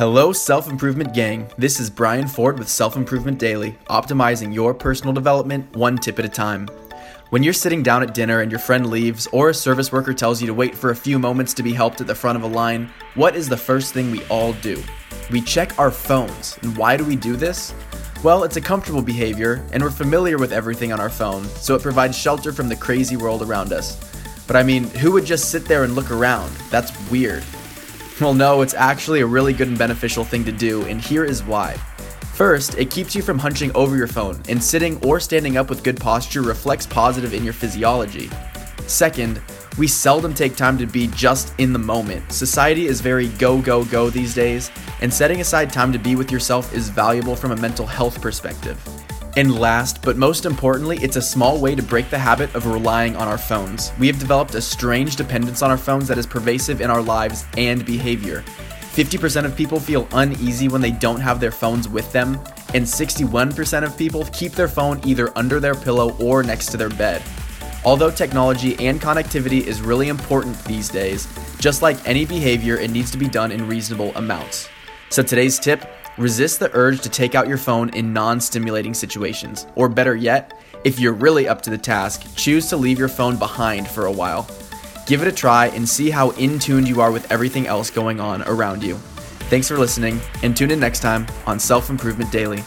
Hello, Self Improvement Gang. This is Brian Ford with Self Improvement Daily, optimizing your personal development one tip at a time. When you're sitting down at dinner and your friend leaves, or a service worker tells you to wait for a few moments to be helped at the front of a line, what is the first thing we all do? We check our phones. And why do we do this? Well, it's a comfortable behavior, and we're familiar with everything on our phone, so it provides shelter from the crazy world around us. But I mean, who would just sit there and look around? That's weird. Well, no, it's actually a really good and beneficial thing to do, and here is why. First, it keeps you from hunching over your phone, and sitting or standing up with good posture reflects positive in your physiology. Second, we seldom take time to be just in the moment. Society is very go, go, go these days, and setting aside time to be with yourself is valuable from a mental health perspective. And last, but most importantly, it's a small way to break the habit of relying on our phones. We have developed a strange dependence on our phones that is pervasive in our lives and behavior. 50% of people feel uneasy when they don't have their phones with them, and 61% of people keep their phone either under their pillow or next to their bed. Although technology and connectivity is really important these days, just like any behavior, it needs to be done in reasonable amounts. So today's tip Resist the urge to take out your phone in non stimulating situations. Or better yet, if you're really up to the task, choose to leave your phone behind for a while. Give it a try and see how in tuned you are with everything else going on around you. Thanks for listening, and tune in next time on Self Improvement Daily.